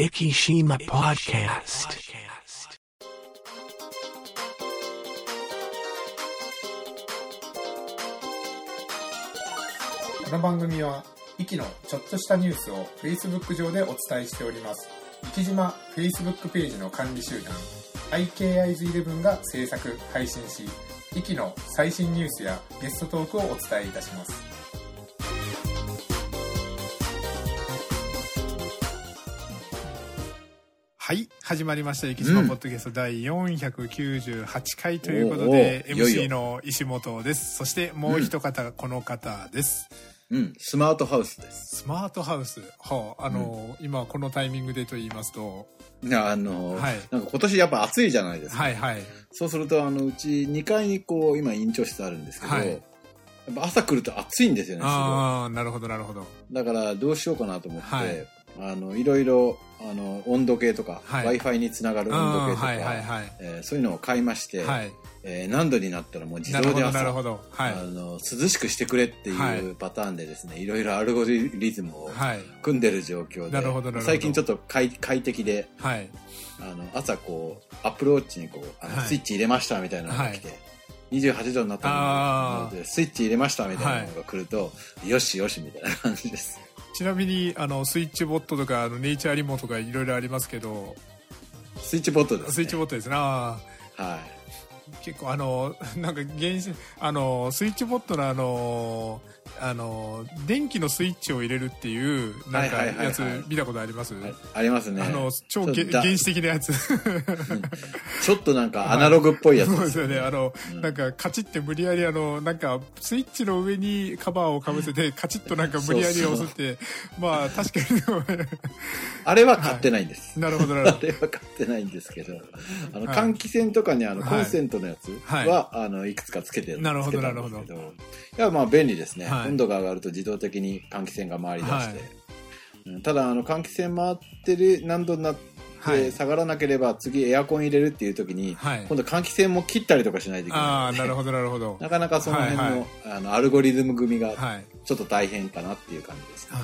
Ikishima Podcast. この番組は、イキのちょっとしたニュースを Facebook 上でお伝えしております。生島 Facebook ページの管理集団、IKIs11 が制作、配信し、イキの最新ニュースやゲストトークをお伝えいたします。始まりました。エキスパポッドキャスト第498回ということで、おーおーいよいよ MC の石本です。そしてもう一方、この方です。うん、スマートハウスです。スマートハウス。はあ、あの、今このタイミングでと言いますと、あの、はいなんか今年やっぱ暑いじゃないですか。はいはい。そうすると、あの、うち2階にこう、今、院長室あるんですけど、はいやっぱ朝来ると暑いんですよね、すああ、なるほどなるほど。だから、どうしようかなと思って、はいあの、いろいろ、あの、温度計とか、はい Wi-Fi につながる温度計とか、はいはいはい。えーそういうのを買いまして、はい。えー何度になったらもう自なるほど動で朝、なるほど。はい。あの涼しくしてくれってはいいうパターンでですね、いろいろアルゴリズムをはい。組んでる状況で、なるほどなるほど最近ちょっと快快適で、はい。あの朝こうアップルウォッチにこうあの、はいスイッチ入れましたみたいなのが来て、28度になったあーのでスイッチ入れましたみたいなのが来ると、よしよしみたいな感じですちなみに、あの、スイッチボットとか、あの、ネイチャーリモとかいろいろありますけど、スイッチボットです、ね、スイッチボットですね。あーはい。結構あのなんか原子あのスイッチボットのあのあの電気のスイッチを入れるっていうなんかはいはいはいはい。やつ見たことあります、はい。ありますね。あの超原始的なやつ。ちょっとなんかアナログっぽいやつ そうですよね。あの、うん。なんかカチッて無理やりあのなんかスイッチの上にカバーをかぶせてカチッとなんか無理やり押すってまあ確かに。あれは買ってないんです、なるほどなるあほど。れは買ってないんですけど。あのはい。換気扇とかにあのはい。コンセントのやつはいは、い、あのいくつかつけてなるほどつけたんですけなるど。いやまあ便利ですね、はい温度が上がると自動的に換気扇が回り出して、はい。うん。ただあの換気扇回ってる何度になって、はい。下がらなければ次エアコン入れるっていう時に、はい。今度換気扇も切ったりとかしないといけあない。なるほどなるほど。なかなかその辺の,、はいはい。あのアルゴリズム組みがはい。ちょっと大変かなっていう感じです、はい、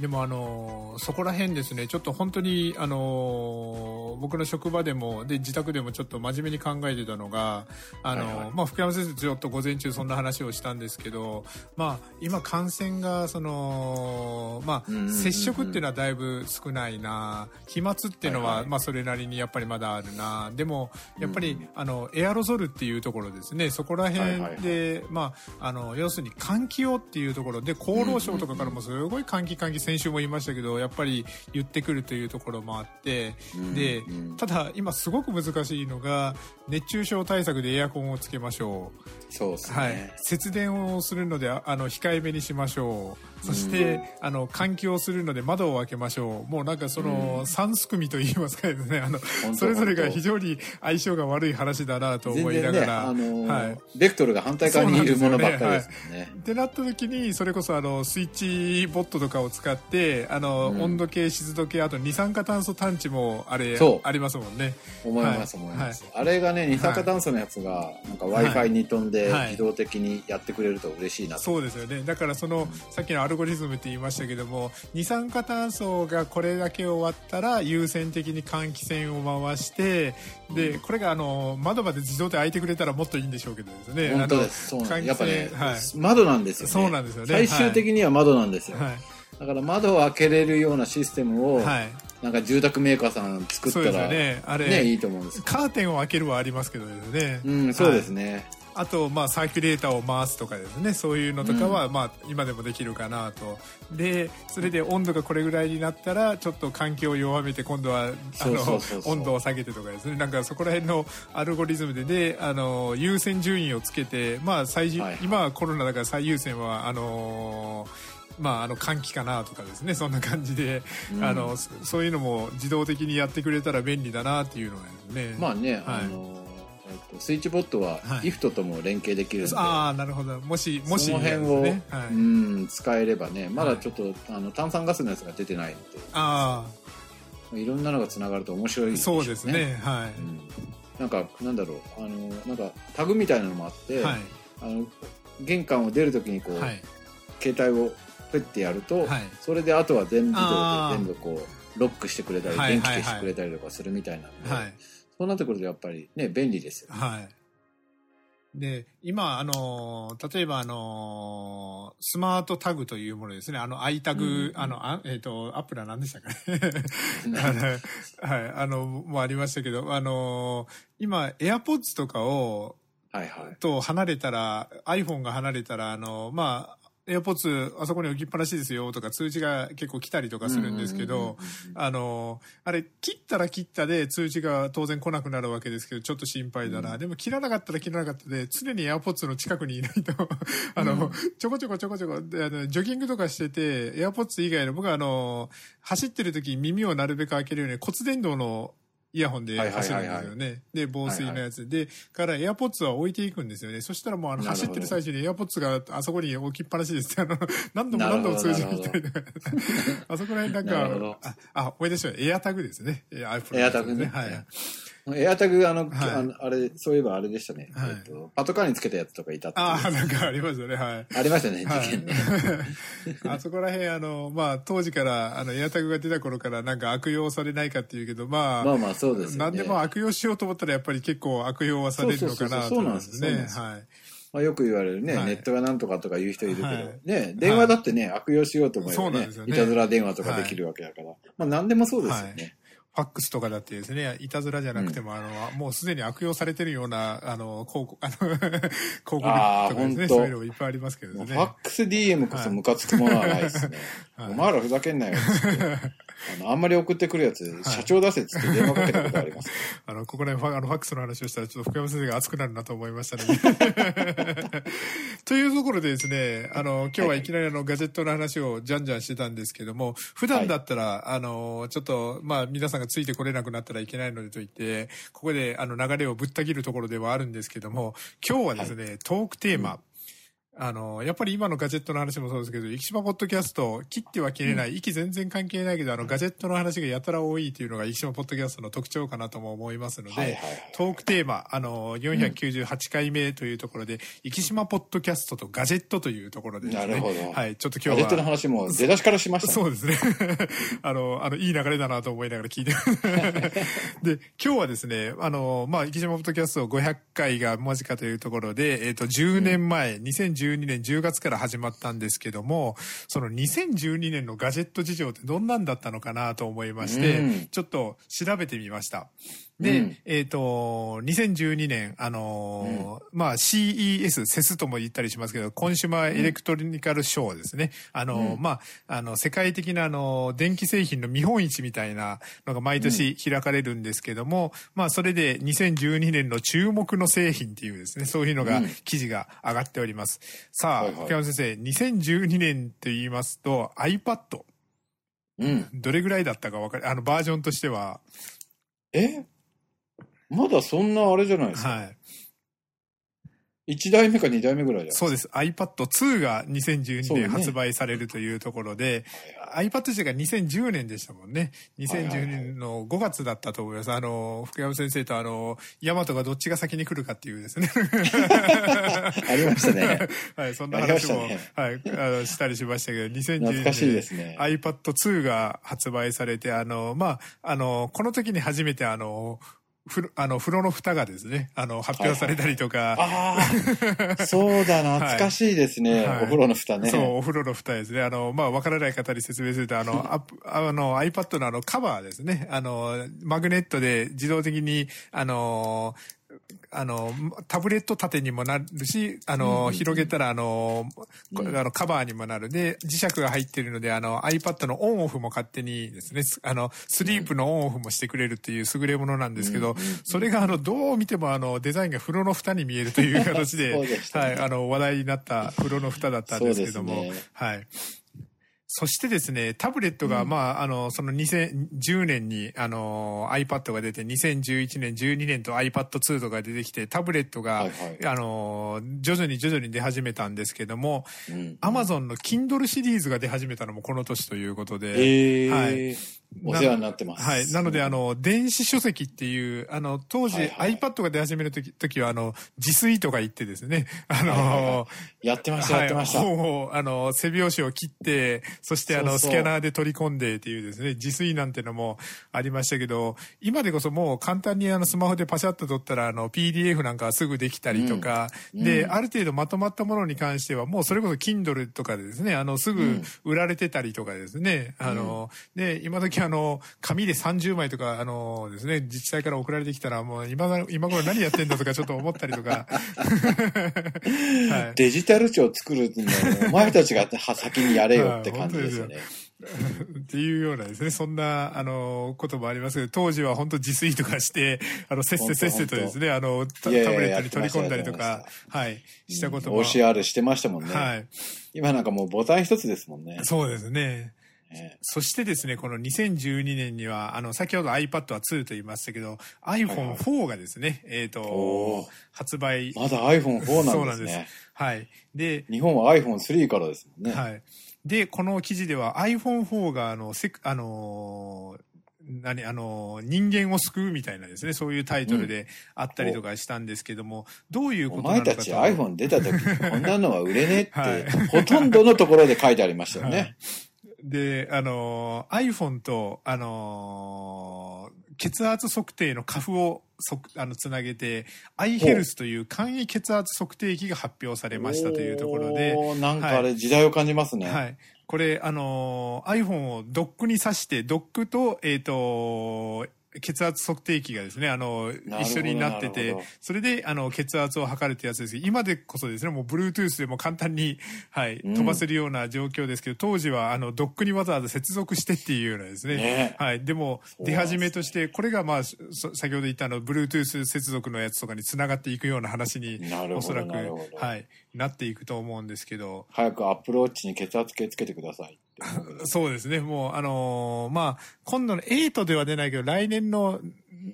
でもあのーそこら辺ですねちょっと本当にあのー僕の職場でもで自宅でもちょっと真面目に考えてたのがあのーはいはい。まあ、福山先生ちょっと午前中そんな話をしたんですけど、まあ、今感染がその、まあ、接触っていうのはだいぶ少ないな。飛沫っていうのは、はいはい。まあ、それなりにやっぱりまだあるな。でもやっぱり、うんあのエアロゾルっていうところですね。そこら辺で、まあ、あの要するに換気をっていうところ。で厚労省とかからもすごい換気換気先週も言いましたけどやっぱり言ってくるというところもあってうんでうん。ただ今すごく難しいのが熱中症対策でエアコンをつけましょそうですう、ね、はい、節電をするのでああの控えめにしましょう。そしてあの換気をするので窓を開けましょう。もうなんかその三すくみといいますかね。あのそれぞれが非常に相性が悪い話だなと思いながら。あのーはい。ベクトルが反対側にいるものばっかりですもんね。ってなった時にそれこそあのスイッチボットとかを使ってあの、うん。温度計湿度計あと二酸化炭素探知もあれそう。ありますもんね。思います、はい。思います。あれがね、二酸化炭素のやつが、なんか Wi-Fi に飛んではい自動的にやってくれると嬉しいなと。そうですよねだからそのさっきのアルゴリズムって言いましたけども二酸化炭素がこれだけ終わったら優先的に換気扇を回してでこれがあの窓まで自動で開いてくれたらもっといいんでしょうけどですね本当です。そうなんやっぱね、はい窓なんですよね。そうなんですよね最終的には窓なんですよ。はいだから窓を開けれるようなシステムを、はいなんか住宅メーカーさん作ったら、そうですよねあれね、いいと思うんですよ。カーテンを開けるはありますけどねうん、そうですね。あと、まあ、サーキュレーターを回すとかですね。そういうのとかは、まあ、今でもできるかなと。でそれで温度がこれぐらいになったらちょっと環境を弱めて今度はあの温度を下げてとかですね。なんかそこら辺のアルゴリズムで。であの優先順位をつけて、まあ最重はいはい。今はコロナだから最優先はあのまあ、あの換気かなとかですね。そんな感じで、うん。あのそそういうのも自動的にやってくれたら便利だなっていうのがね。まあね、はい。あの、えっと、スイッチボットははい。IFT とも連携できるんで、ああなるほど。もしもしその辺を、ね。はい。うん使えればね。まだちょっと、あの炭酸ガスのやつが出てないのあでいろんなのがつながると面白いあでしょそうですね。はい、うん。なんかなんだろう。あのなんかタグみたいなのもあって、はい。あの玄関を出るときにこう、はい。携帯をペッてやると、はい。それであとは全自動あー。で全部こうロックしてくれたり、はい。電気消してくれたりとかするみたいなんで、はい。そうなってくるとやっぱりね、便利ですよね。はい。で、今、あの、例えば、あの、スマートタグというものですね。あの、アイタグ、うんうんあの、あえっ、と、アップルは何でしたかね。あのはい、あの、もありましたけど、あの、今、AirPods とかを、はいはい。と離れたら、iPhone が離れたら、あの、まあ、AirPods あそこに置きっぱなしですよとか通知が結構来たりとかするんですけど、あの、あれ、切ったら切ったで通知が当然来なくなるわけですけど、ちょっと心配だな。うん。でも切らなかったら切らなかったで、常に AirPods の近くにいないと、あの、ちょこちょこちょこちょこ、であのジョギングとかしてて、AirPods 以外の、僕はあの、走ってる時に耳をなるべく開けるように骨伝導のイヤホンで走るんですよね。で、防水のやつ。で、から AirPods は置いていくんですよね。そしたらもうあの、走ってる最中に AirPods があそこに置きっぱなしです あの、何度も何度も通じに来たりとか。あそこら辺なんか、あ、あ、思い出しました。エアタグですね。エア AirTag ねはい。エアタグ、あの、はいあのあれ、そういえばあれでしたね。はいえっとパトカーにつけたやつとかいたっていうああ、なんかありますよね。はい。ありましたね、はい事件ね。あそこら辺、あの、まあ、当時から、あの、エアタグが出た頃からなんか悪用されないかっていうけど、まあ、まあまあそうですよね。何でも悪用しようと思ったらやっぱり結構悪用はされるのかなとそうそうそうそうなんね。ですはい。まあ、よく言われるね、はいネットがなんとかとか言う人いるけど、はいね、電話だってね、悪用しようと思えばねそうなんですよねいたずら電話とかできるわけだから。まあ何でもそうですよね。ファックスとかだってですね、いたずらじゃなくても、あの、もうすでに悪用されてるような、あの、広告、あの、広告とかですね、そういうのもいっぱいありますけどね。ファックス DM こそムカつくものはないですね。はいお前らふざけんなよっつって。あの、あんまり送ってくるやつ、社長出せっつって電話かけたことあります。あの、ここら辺ファ、あの、ファックスの話をしたら、ちょっと福山先生が熱くなるなと思いましたね。というところでですね、あの、今日はいきなりあの、ガジェットの話をじゃんじゃんしてたんですけども、普段だったら、あの、ちょっと、まあ、皆さんがついてこれなくなったらいけないのでと言って、ここで、あの、流れをぶった切るところではあるんですけども、今日はですね、トークテーマ、あの、やっぱり今のガジェットの話もそうですけど、生島ポッドキャスト、切っては切れない、息全然関係ないけど、あの、ガジェットの話がやたら多いっていうのが生島ポッドキャストの特徴かなとも思いますので、はいはいはいトークテーマ、あの、498回目というところで、生島ポッドキャストとガジェットというところでね、なるほどはい、ちょっと今日は。ガジェットの話も出だしからしましたね。そうですね。あの、あの、いい流れだなと思いながら聞いて。で、今日はですね、あの、まあ、生島ポッドキャスト500回が間近というところで、えっ、と、10年前、2012年10月から始まったんですけども、その2012年のガジェット事情ってどんなんだったのかなと思いまして、うんちょっと調べてみました。で、うん。えっ、と、2012年、あのーまあ CES、セスとも言ったりしますけど、コンシュマーエレクトロニカルショーですね。あのーうん。まあ、あの、世界的なあの、電気製品の見本市みたいなのが毎年開かれるんですけども、まあ、それで2012年の注目の製品っていうですね、そういうのがうん、記事が上がっております。さあ、はいはい。福山先生、2012年って言いますと iPad、うん。どれぐらいだったかわかる、あの、バージョンとしては、え？まだそんなあれじゃないですか。はい。1代目か2代目ぐらいじゃそうです。iPad2 が2012そうね年発売されるというところで、iPad 自体が2010年でしたもんね。2010年の5月だったと思います。あの、福山先生とあの、ヤマトがどっちが先に来るかっていうですね。ありましたね。はい、そんな話も、たねはい、あの、したりしましたけど、2010年。ね。iPad2 が発売されて、あの、まあ、あの、この時に初めてあの、ふるあの、風呂の蓋がですね、あの、発表されたりとか、ああ、そうだ、懐かしいですね。はいお風呂の蓋ね。そう、お風呂の蓋ですね。あの、まあ、わからない方に説明すると、あの、アップあの、iPad のあの、カバーですね。あの、マグネットで自動的に、あの、あの、タブレット縦にもなるし、あの、広げたら、あの、こうん。あの、カバーにもなる。で、磁石が入っているので、あの、iPad のオンオフも勝手にですね、すあの、スリープのオンオフもしてくれるっていう優れものなんですけど、それが、あの、どう見ても、あの、デザインが風呂の蓋に見えるという形で、はい、あの、話題になった風呂の蓋だったんですけども、はい。そしてですね、タブレットが、うん。まあ、あの、その2010年に、あの、iPad が出て、2011年、12年と iPad2 とか出てきて、タブレットが、はいはい。あの、徐々に徐々に出始めたんですけども、うん。Amazon の Kindle シリーズが出始めたのもこの年ということで、えー。はいお世話になってます。はい。なので、あの、電子書籍っていう、あの、当時、はいはい。iPad が出始める時時は、あの、自炊とか言ってですね、あの、はいはいはやってました、やってました。はい、本を、あの、背表紙を切って、そして、あの、スキャナーで取り込んでっていうですね、自炊なんてのもありましたけど、今でこそもう簡単にあの、スマホでパシャッと撮ったら、あの、PDF なんかはすぐできたりとか、うん。で、うん。ある程度まとまったものに関しては、もうそれこそ Kindle とかでですね、あの、すぐ売られてたりとかですね、あの、で、今時あの、紙で30枚とか、あのですね、自治体から送られてきたら、もう今だ、今頃何やってんだとかちょっと思ったりとか、はい。デジタル庁作るのお前たちがは先にやれよって感じですよね。っていうようなですね、そんな、あの、こともありますけど、当時は本当自炊とかして、あの、せっせせっせとですね、あの、タタブレットに取り込んだりとやか、はい、したことも。OCR してましたもんね。はい。今なんかもうボタン一つですもんね。そうですね。ねそしてですね、この2012年には、あの、先ほど iPad は2と言いましたけど、iPhone4 がですね、えっ、おーと、発売。まだ iPhone4 そうなんですね。はい。で、日本は iPhone3 からですもんね。はい。で、この記事では iPhone4 が、あの、せあのー何、あのー人間を救うみたいなですね、そういうタイトルであったりとかしたんですけども、どういうこおとなのかと。前たち iPhone 出た時こんなのは売れねえって、はいほとんどのところで書いてありましたよね。はいで、あのー iPhone と、あのー血圧測定のカフをそあのつなげて、iHealth という簡易血圧測定器が発表されましたというところで、なんかあれ時代を感じますね。はい。これ、あのー iPhone をドックに挿して、ドックと、えっ、と、血圧測定器がですね、あの、一緒になっててそれで、あの、血圧を測るってやつです。けど、今でこそですね、もう Bluetooth でも簡単に、はい、うん。飛ばせるような状況ですけど、当時は、あの、ドックにわざわざ接続してっていうようなですね、ね。はい。でも、出始めとして、これがまあ、そ先ほど言ったあの、Bluetooth 接続のやつとかにつながっていくような話におそらくはい、なっていくと思うんですけど、早くアップルウォッチに血圧計つけてくださいそうですね。もう、あのーまあ、今度の8では出ないけど、来年の、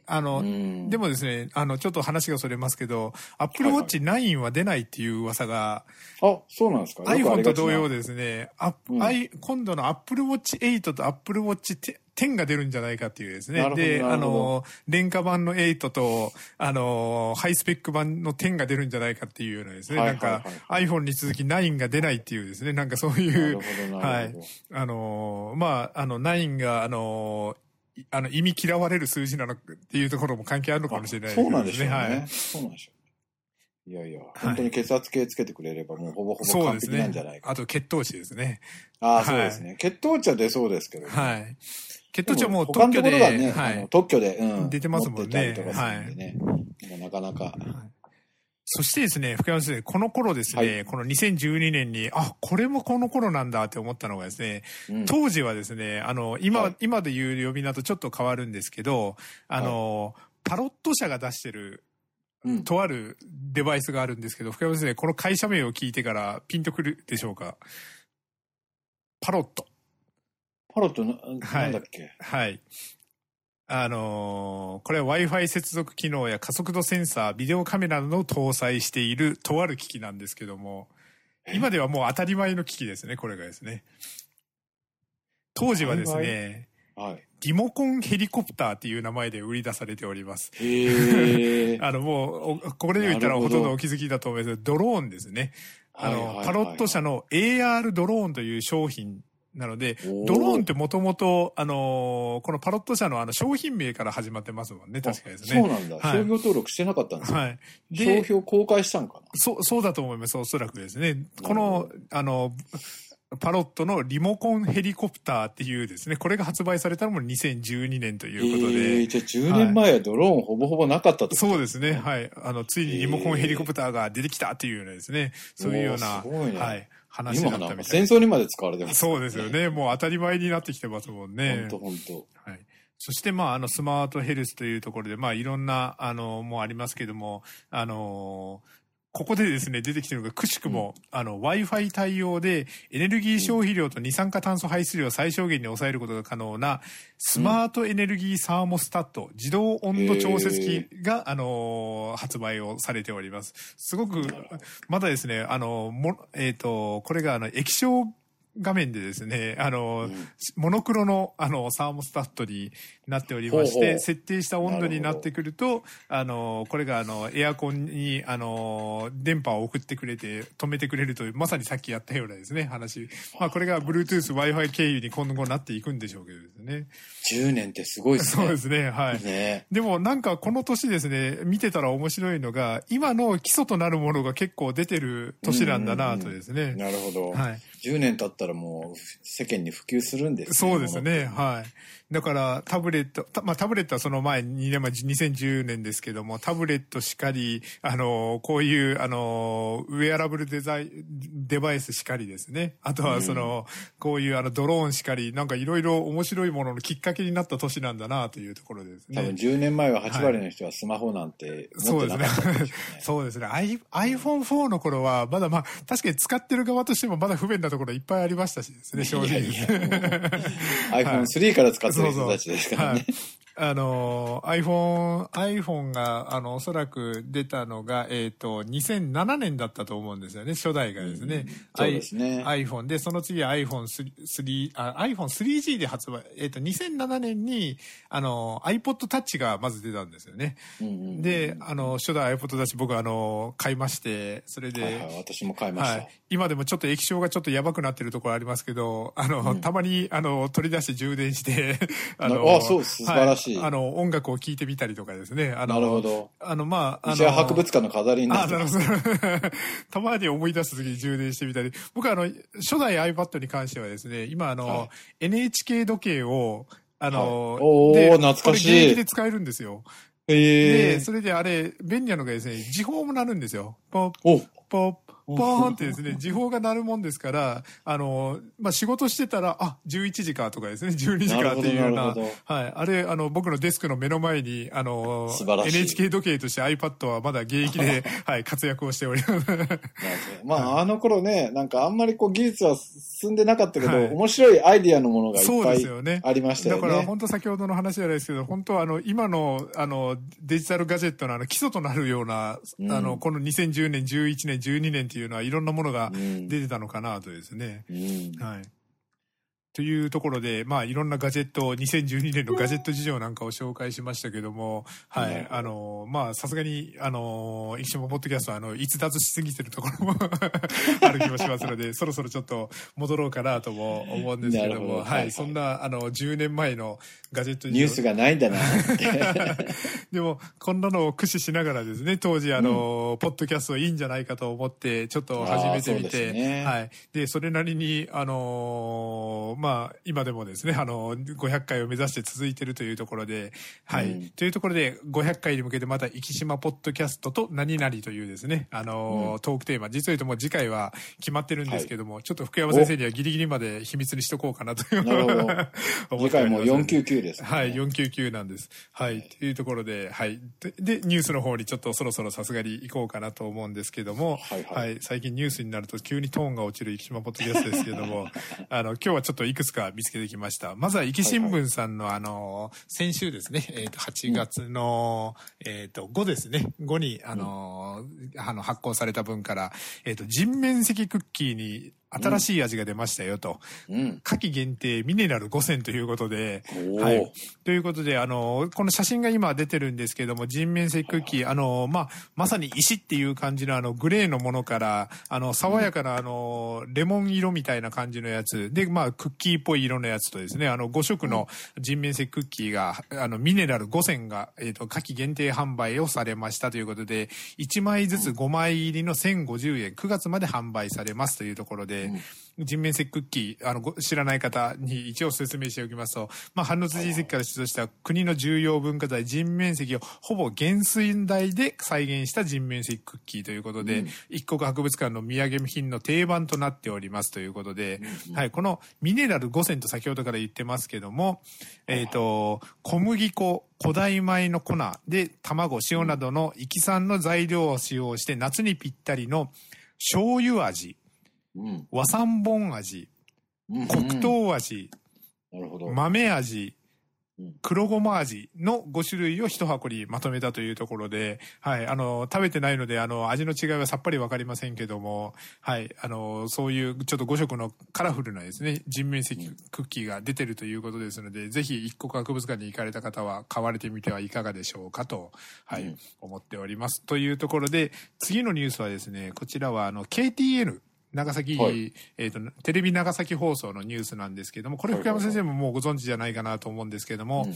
あの、うん。でもですね、あの、ちょっと話がそれますけど、Apple Watch 9は出ないっていう噂が、あ、そうなんですか？iPhone と同様ですね、あうん。今度の Apple Watch 8と Apple Watch 10が出るんじゃないかっていうですね。で、あの、廉価版の8と、あの、ハイスペック版の10が出るんじゃないかっていうようなですね。はいなんかはいはい、iPhone に続き9が出ないっていうですね。なんかそういう、はい。あのーまあ、あの、9が、あのあの、意味嫌われる数字なのっていうところも関係あるのかもしれないそうなんでしょうね。はい。そうなんでしょう。いやいや、本当に血圧計つけてくれればもうほぼほぼ完璧なんじゃない。か。あと、血糖値ですね。ああ、はいそうですね。血糖値は出そうですけど、ね。はい。血糖値はもう特許で、ところがね、はい。特許で、うん、出てますもんね。ね。もうなかなか。そしてですね、福山先生、この頃ですね、はい。この2012年に、あ、これもこの頃なんだって思ったのがですね、うん。当時はですね、あの、今、はい。今で言う呼び名とちょっと変わるんですけど、あの、パロット社が出してる、うん。とあるデバイスがあるんですけど、福山先生、この会社名を聞いてからピンとくるでしょうか？パロット。パロットな、はいなんだっけ？はい。あのーこれは Wi-Fi 接続機能や加速度センサー、ビデオカメラなどを搭載しているとある機器なんですけども、今ではもう当たり前の機器ですね、これがですね。当時はですね、はい。リモコンヘリコプターっていう名前で売り出されております。あの、もう、おこれで言ったらほとんどお気づきだと思いますけど、ドローンですね。あの、はいはいはいパロット社の AR ドローンという商品なので、ドローンってもともと、あのーこのパロット社のあの商品名から始まってますもんね、確かですね。そうなんだ。はい商標登録してなかったんですよ。はい。商で、標公開したんかな？そう、そうだと思います、おそらくですね。こなのる、あの、パロットのリモコンヘリコプターっていうですね、これが発売されたのも2012年ということで、ええじゃあ10年前はドローンほぼほぼなかったってこと？そうですね。はい。あの、ついにリモコンヘリコプターが出てきたっていうようなですね。そういうような、ねはい。話だったみ戦争にまで使われてます、そうですよ。ね。もう当たり前になってきてますもんね本。当本当。はい。そして、まあ、あの、スマートヘルスというところで、まあ、いろんな、あの、もうありますけども、あのここでですね、出てきてるのが、くしくも、あの、Wi-Fi 対応で、エネルギー消費量と二酸化炭素排出量を最小限に抑えることが可能な、スマートエネルギーサーモスタット、自動温度調節機が、あの発売をされております。すごく、まだですね、あの、も、えっ、と、これが、あの、液晶画面でですね、あの、うん。モノクロの、あの、サーモスタットになっておりまして、設定した温度になってくると、あの、これが、あの、エアコンに、あの、電波を送ってくれて、止めてくれるという、まさにさっきやったようなですね、話。まあ、これが Bluetooth、Wi-Fi 経由に今後なっていくんでしょうけどですね。10年ってすごいですね。そうですね、はい。ねでもなんかこの年ですね、見てたら面白いのが、今の基礎となるものが結構出てる年なんだなとですね。なるほど。はい。10年経ったらもう世間に普及するんですそうですね。はい。だから、タブレット、たまあ、タブレットはその前、2年前、2010年ですけども、タブレットしかり、あの、こういう、あの、ウェアラブルデザイン、デバイスしかりですね。あとは、その、こういう、あの、ドローンしかり、なんかいろいろ面白いもののきっかけになった年なんだな、というところですね。多分10年前は8割の人はスマホなんて持ってなかったんでしょうね。そうですね。I- iPhone4 の頃は、まだまあ、確かに使ってる側としてもまだ不便なところいっぱいありましたしですね、正直。いやいやもう iPhone3 から使ってる人たちですからね。はいあの、iPhone、iPhone が、あの、おそらく出たのが、えっ、と、2007年だったと思うんですよね、初代がですね。そうですね。iPhone で、その次は iPhone3、あ iPhone3G で発売、えっ、と、2007年に、あの、iPod Touch がまず出たんですよね。うんうんで、あの、初代 iPod Touch 僕あの、買いまして、それで、はいはい、私も買いました。はい、今でもちょっと液晶がちょっとやばくなってるところありますけど、あの、うん。たまに、あの、取り出して充電して、ああそう素晴らしいあの、音楽を聴いてみたりとかですね。あのなるほど。あの、まあ、あの、博物館の飾りになあ、ってまなるほす。ど。たまに思い出す時に充電してみたり。僕はあの、初代 iPad に関してはですね、今あの、はい NHK 時計を、あの、はいおーで懐かしい現役で使えるんですよ。へで、え。それであれ、便利なのがですね、時報も鳴るんですよ。ポッおポッポーンってですね、時報が鳴るもんですから、あの、まあ、仕事してたら、あ、11時かとかですね、12時かっていうような、なはい。あれ、あの、僕のデスクの目の前に、あの NHK 時計として iPad はまだ現役で、はい、活躍をしております。まあ、あの頃ね、なんかあんまりこう技術は進んでなかったけど、はい面白いアイディアのものがいっそうぱいですよね。ありましたよね。だから本当先ほどの話じゃないですけど、本当あの、今の、あの、デジタルガジェットのあの、基礎となるような、うんあの、この2010年、11年、12年っていうのは、いろんなものがうん出てたのかなとですね。うんはい。というところで、まあ、いろんなガジェット、2012年のガジェット事情なんかを紹介しましたけども、はねい。あの、まあ、さすがに、あの、一緒もポッドキャストは、あの、逸脱しすぎてるところも ある気もしますので、そろそろちょっと戻ろうかなとも思うんですけども、どはいはい。そんな、あの、10年前のガジェット事情ニュースがないんだな。でも、こんなのを駆使しながらですね、当時、あの、ポッドキャストいいんじゃないかと思って、ちょっと始めてみて、ねはい。で、それなりに、あのーまあ、今でもですね、あの、500回を目指して続いてるというところで、はい。うんというところで、500回に向けてまた、生島ポッドキャストと何々というですね、あのーうんトークテーマ、実を言うともう次回は決まってるんですけども、ちょっと福山先生にはギリギリまで秘密にしとこうかなという。次回もます499です、ね。はい、499なんです。はい、というところで、はい。で、でニュースの方にちょっとそろそろさすがに行こうかなと思うんですけども、はいはい最近ニュースになると急にトーンが落ちる生島ポッドキャストですけども、あの、今日はちょっといくつか見つけてきました。まずは、生新聞さんの、あの、先週ですね、えっ、と、8月の、えっ、と、5ですね、5に、あの、あの、発行された分から、えっ、と、人面石クッキーに新しい味が出ましたよと。うん。夏季限定ミネラル5選ということで、はい。ということで、あの、この写真が今出てるんですけども、人面石クッキー、あの、まあ、まさに石っていう感じのあの、グレーのものから、あの、爽やかなあの、レモン色みたいな感じのやつ、で、まあ、クッキーっぽい色のやつとですね、あの、5色の人面石クッキーが、あの、ミネラル5選が、えっ、と、夏季限定販売をされましたということで、1枚ずつ5枚入りの1050円、9月まで販売されますというところで、人面石クッキー、あの、ご知らない方に一応説明しておきますと、まあ、反応辻遺跡から出土した国の重要文化財人面石をほぼ原水台で再現した人面石クッキーということで、一国博物館の土産品の定番となっておりますということで、はい、このミネラル5選と先ほどから言ってますけども、えっ、と、小麦粉、古代米の粉で卵、塩などの生産の材料を使用して夏にぴったりの醤油味、うん。和三盆味、うん。黒糖味。豆味、うん。黒ごま味の5種類を一箱にまとめたというところで、はい、あの、食べてないので、あの、味の違いはさっぱりわかりませんけども、はい、あの、そういうちょっと5色のカラフルなですね、人面石クッキーが出てるということですので、ぜひ一国博物館に行かれた方は買われてみてはいかがでしょうかと、はい、うん。思っております。というところで、次のニュースはですね、こちらはあの、KTN、長崎、はい。えっ、と、テレビ長崎放送のニュースなんですけども、これ福山先生ももうご存知じゃないかなと思うんですけども、うん。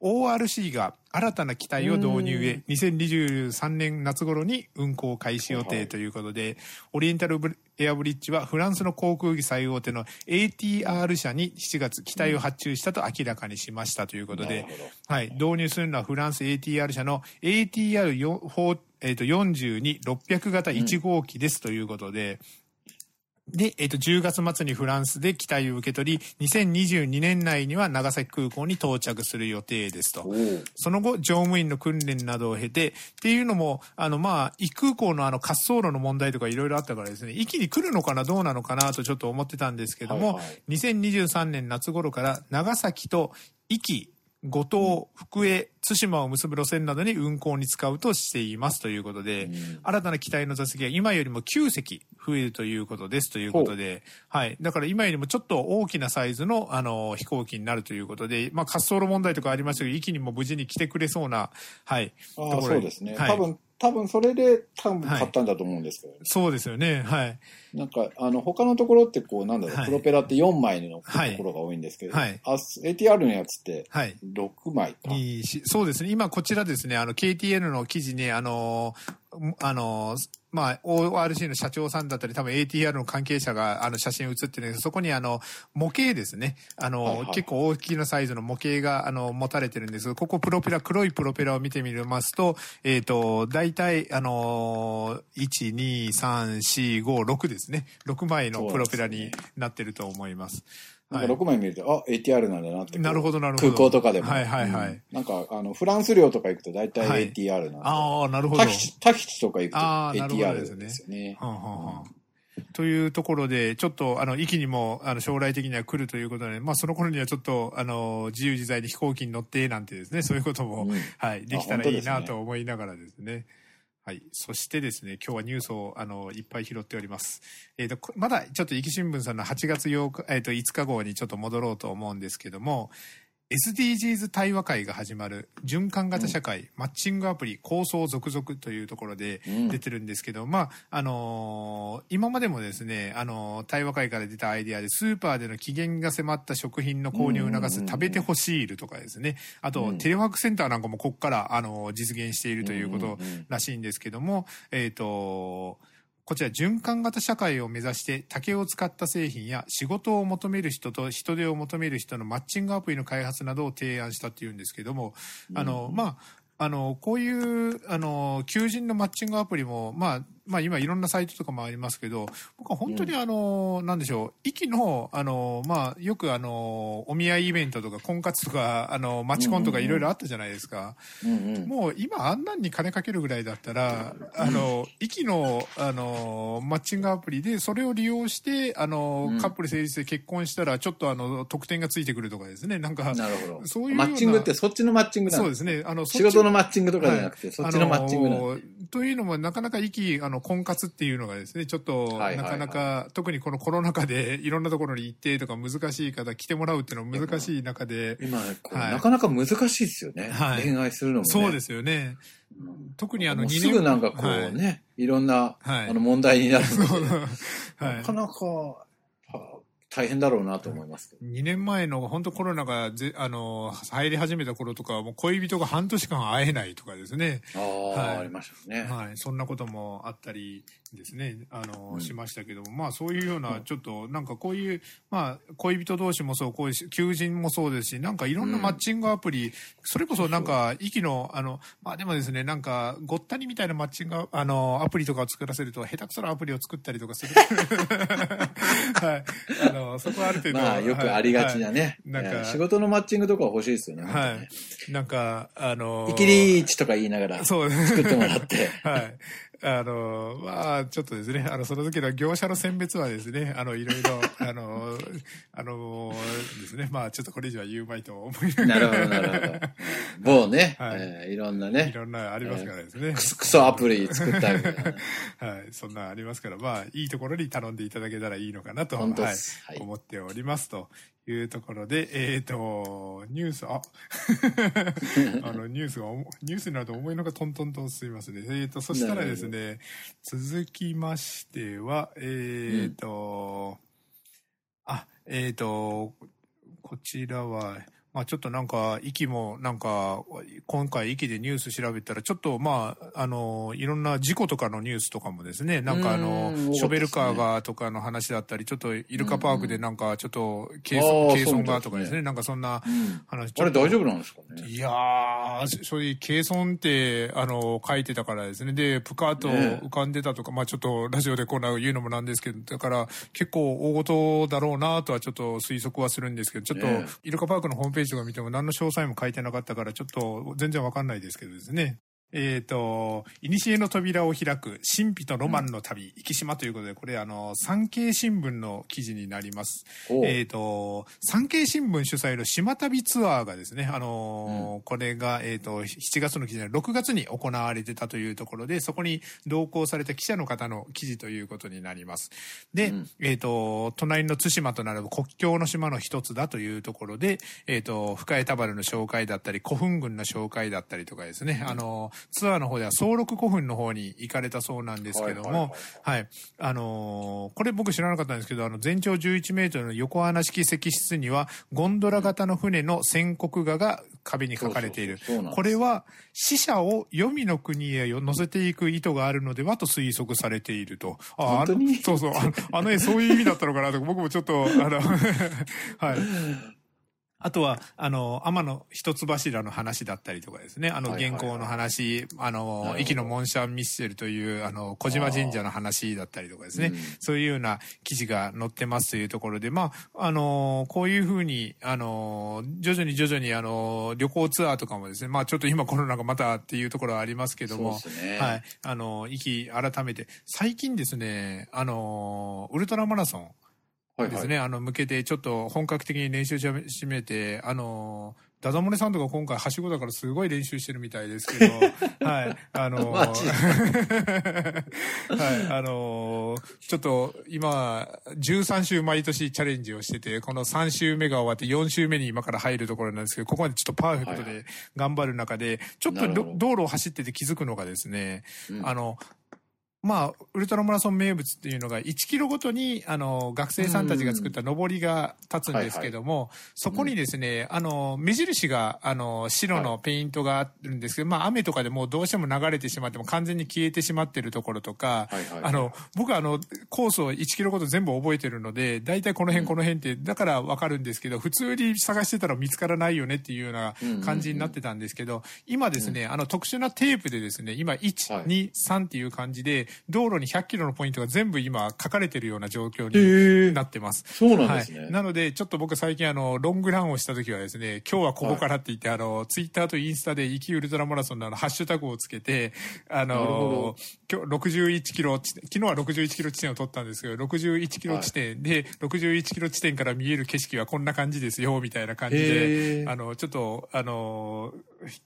ORC が新たな機体を導入へ、2023年夏頃に運航開始予定ということで、オリエンタルブエアブリッジはフランスの航空機最大手の ATR 社に7月機体を発注したと明らかにしましたということで、はい、導入するのはフランス ATR 社の ATR4、えー、と42、600型1号機ですということで、で、えっ、と、10月末にフランスで機体を受け取り、2022年内には長崎空港に到着する予定ですと。その後、乗務員の訓練などを経て、っていうのも、あの、まあ、異空港のあの滑走路の問題とかいろいろあったからですね、一気に来るのかな、どうなのかなとちょっと思ってたんですけども、はいはい2023年夏頃から長崎と壱岐、五島、福江、対馬を結ぶ路線などに運行に使うとしていますということで、うん新たな機体の座席が今よりも9席増えるということですということで、はい。だから今よりもちょっと大きなサイズの、あの、飛行機になるということで、まあ、滑走路問題とかありましたけど、息にも無事に来てくれそうな、はい。ああ、ところにそうですね。はい多分、多分それで多分買ったんだと思うんですけど、そうですよね。はい。なんか、あの、他のところってこう、なんだろう、はいプロペラって4枚のところが多いんですけど、はいあ ATR のやつってはい。6枚か。そうですね。今こちらですね、あの KTN の記事に、あのー、あのー、まあ、ORC の社長さんだったり、多分 ATR の関係者が、あの、写真写ってるんですそこに、あの、模型ですね。あの、はいはい結構大きなサイズの模型が、あの、持たれてるんですここプロペラ、黒いプロペラを見てみますと、えっ、と、大体、あのー、1、2、3、4、5、6ですね。6枚のプロペラになってると思います。なんか6枚見ると、あ、ATR なんだなって。なるほどなるほど空港とかでも。はいはいはいうんなんか、あの、フランス領とか行くと大体はい ATR なんで。ああ、なるほど。タヒチ、タヒチとか行くと ATR ですよね。はあはあはあというところで、ちょっと、あの、域にも、あの、将来的には来るということで、まあ、その頃にはちょっと、あの、自由自在に飛行機に乗って、なんてですね、そういうことも、うんはい、できたらいいなと思いながらですね。はい。そしてですね、今日はニュースを、あの、いっぱい拾っております。えっ、と、まだ、ちょっと、壱岐新聞さんの8月8日、えっ、と、5日号にちょっと戻ろうと思うんですけども、SDGs 対話会が始まる循環型社会、マッチングアプリ構想続々というところでうん。出てるんですけど、まあ、あのー今までもですね、あのー対話会から出たアイデアで、スーパーでの期限が迫った食品の購入を促す食べてほしいるとかですね、あと、うん。テレワークセンターなんかもここから、あのー実現しているということうんうんうんらしいんですけども、えっ、と、こちら循環型社会を目指して竹を使った製品や仕事を求める人と人手を求める人のマッチングアプリの開発などを提案したっていうんですけども、あの、まあ、あの、こういう、あの、求人のマッチングアプリも、まあ、まあ今いろんなサイトとかもありますけど、僕は本当にあの、なんでしょう、息の、あの、まあ、よくあの、お見合いイベントとか婚活とか、あの、マチコンとかいろいろあったじゃないですか。もう今あんなんに金かけるぐらいだったら、あの、息の、あの、マッチングアプリで、それを利用して、あの、うんカップル成立で結婚したら、ちょっとあの、特典がついてくるとかですね。なんか、なるほど。そういうマッチングってそっちのマッチングなんでそうですすね。あの、仕事のママッチングとかじゃなくて、そっちのマッチングなんでというのも、なかなか息、あの、婚活っていうのがですね、ちょっと、はいはいはい。なかなか、特にこのコロナ禍で、いろんなところに行ってとか難しい方、来てもらうっていうのは難しい中で、今、はい。なかなか難しいですよね。はい。恋愛するのもね。そうですよね。うん。特にあの、もう2すぐなんかこうね、い、ろんな、はい。あの問題になるので、はい。なかなか、は大変だろうなと思いますけど。2年前の本当コロナがぜあの入り始めた頃とかはもう恋人が半年間会えないとかですね、ああ、はいありましたね。はい、そんなこともあったりですねあの、うんしましたけどもまあそういうようなちょっとなんかこういう、まあ、恋人同士もそうこういう求人もそうですしなんかいろんなマッチングアプリ、それこそなんか息のあのまあでもですねなんかごったにみたいなマッチングあのアプリとかを作らせると下手くそなアプリを作ったりとかする はいあのそこはある程度まあ、よくありがちなね。いなんか仕事のマッチングとか欲しいですよね。はねい。なんか、あのイキリーチとか言いながら作そう。ってもらって。はい。あの、まあ、ちょっとですね、あの、その時の業者の選別はですね、あの、いろいろ、あの、あの、ですね、まあ、ちょっとこれ以上は言うまいと思いながら。なるほど、なるほど。某ね、はい。えーいろんないね、ろんなありますからですね。クソクソアプリ作ったみたいな。はい、そんなありますから、まあ、いいところに頼んでいただけたらいいのかなと、はい。はい。思っておりますというところで、えっ、と、ニュース、あ、あの、ニュースがニュースになると思いのがトントンとすみますね。えっ、と、そしたらですね、続きましては、えっ、と、あ、えっ、と、こちらは、まあちょっとなんか、息も、なんか、今回息でニュース調べたら、ちょっとまあ、あの、いろんな事故とかのニュースとかもですね、なんかあのショベルカーがとかの話だったり、ちょっとイルカパークでなんか、ちょっと軽あ損、ー軽損がとかですね、なんかそんなうん。話。あれ大丈夫夫なんですかね？いやー、そういう軽損って、あの、書いてたからですね。で、プカーと浮かんでたとか、まあちょっとラジオでこんな言うのもなんですけど、だから結構大事だろうなとはちょっと推測はするんですけど、ちょっとねイルカパークのホームページとか見ても何の詳細も書いてなかったから、ちょっと全然わかんないですけどですね。えっ、と、いにしえの扉を開く、神秘とロマンの旅、生島ということで、これあの、産経新聞の記事になります。えっ、と、産経新聞主催の島旅ツアーがですね、あのーこれが、えっ、と、7月の記事で6月に行われてたというところで、そこに同行された記者の方の記事ということになります。で、うんえっ、と、隣の対馬と並ぶ国境の島の一つだというところで、えっ、と、深江田原の紹介だったり、古墳群の紹介だったりとかですね、あの、ツアーの方では総六古墳の方に行かれたそうなんですけども、はい。あのーこれ僕知らなかったんですけど、あの、全長11メートルの横穴式石室には、ゴンドラ型の船の宣告画が壁に書かれているこれは、死者を黄泉の国へ乗せていく意図があるのではと推測されていると。あ本当に？あのそうそう。あのあの絵そういう意味だったのかなと、僕もちょっと、あの、はい。あとは、あの、天の一つ柱の話だったりとかですね。あの、原稿の話、あの、ど息のモンシャン・ミッシェルという、あの、小島神社の話だったりとかですね。うんそういうような記事が載ってますというところで、まあ、あの、こういうふうに、あの、徐々に徐々に、あの、旅行ツアーとかもですね、まあ、ちょっと今コロナがまたっていうところはありますけども、ね。はい。あの、息改めて、最近ですね、あの、ウルトラマラソン、はいですね、あの、向けてちょっと本格的に練習し始めて、あの、ダダモネさんとか今回はしごだからすごい練習してるみたいですけど、はい、あの、はい、あの、ちょっと今、13週毎年チャレンジをしてて、この3週目が終わって4週目に今から入るところなんですけど、ここまでちょっとパーフェクトはいで頑張る中で、ちょっと道路を走ってて気づくのがですね、うん。あの、まあ、ウルトラマラソン名物っていうのが1キロごとに、あの、学生さんたちが作った上りが立つんですけども、そこにですね、あの、目印が、あの、白のペイントがあるんですけど、まあ、雨とかでもうどうしても流れてしまっても完全に消えてしまってるところとか、はいはいあの、僕はあの、コースを1キロごと全部覚えてるので、大体この辺この辺って、だからわかるんですけど、普通に探してたら見つからないよねっていうような感じになってたんですけど、今ですね、あの、特殊なテープでですね、今、1、はい。2、3っていう感じで、道路に100キロのポイントが全部今書かれてるような状況になってます。そうなんですね。はい。なので、ちょっと僕最近あの、ロングランをした時はですね、今日はここからって言って、あの、ツイッターとインスタで、生きウルトラマラソンのあの、ハッシュタグをつけて、あなるほの、今日61キロ地点、昨日は61キロ地点を取ったんですけど、61キロ地点。で、61キロ地点から見える景色はこんな感じですよ、みたいな感じへで、ーあの、ちょっと、あの、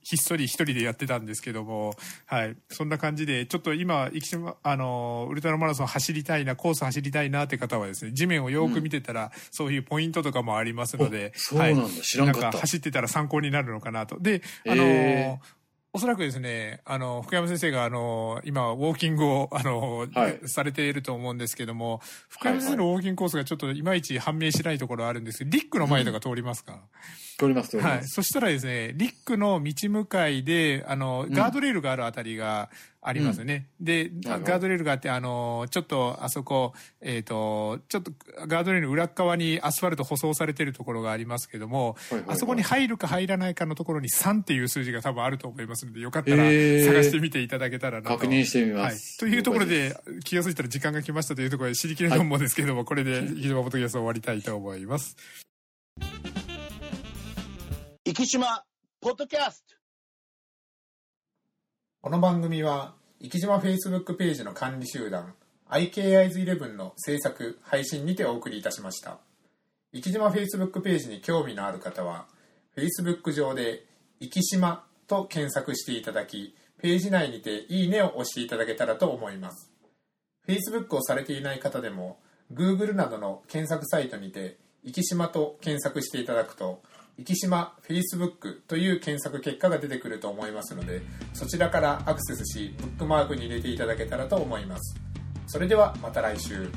ひっそり一人でやってたんですけども、はい。そんな感じで、ちょっと今、生島、あの、ウルトラマラソン走りたいな、コース走りたいなって方はですね、地面をよく見てたら、そういうポイントとかもありますのでお、そうなんだ。知らんかった。なんか走ってたら参考になるのかなと。で、あの、おそらくですね、あの、福山先生が、あの、今、ウォーキングを、あの、はい。されていると思うんですけども、福山先生のウォーキングコースがちょっといまいち判明しないところあるんですけど、リックの前とか通りますか、通ります、はい。そしたらですね、リックの道向かいで、あの、ガードレールがあるあたりがありますね。で、なるほどガードレールがあって、あの、ちょっとあそこ、えっ、と、ちょっとガードレールの裏っ側にアスファルト舗装されてるところがありますけども、はいはいはいあそこに入るか入らないかのところに3っていう数字が多分あると思いますので、よかったら探してみていただけたらなと。確認してみはいます。。というところで、気がついたら時間が来ましたというところで、知りきれのもんですけども、これで、ひどまポトキャスト終わりたいと思います。生島ポッドキャスト。この番組は、生島 Facebook ページの管理集団 IKIs11 の制作配信にてお送りいたしました。生島 Facebook ページに興味のある方は Facebook 上で「生島」と検索していただきページ内にて「いいね」を押していただけたらと思います。Facebook をされていない方でも Google などの検索サイトにて「生島」と検索していただくと「生島 Facebook という検索結果が出てくると思いますのでそちらからアクセスしブックマークに入れていただけたらと思います。それではまた来週。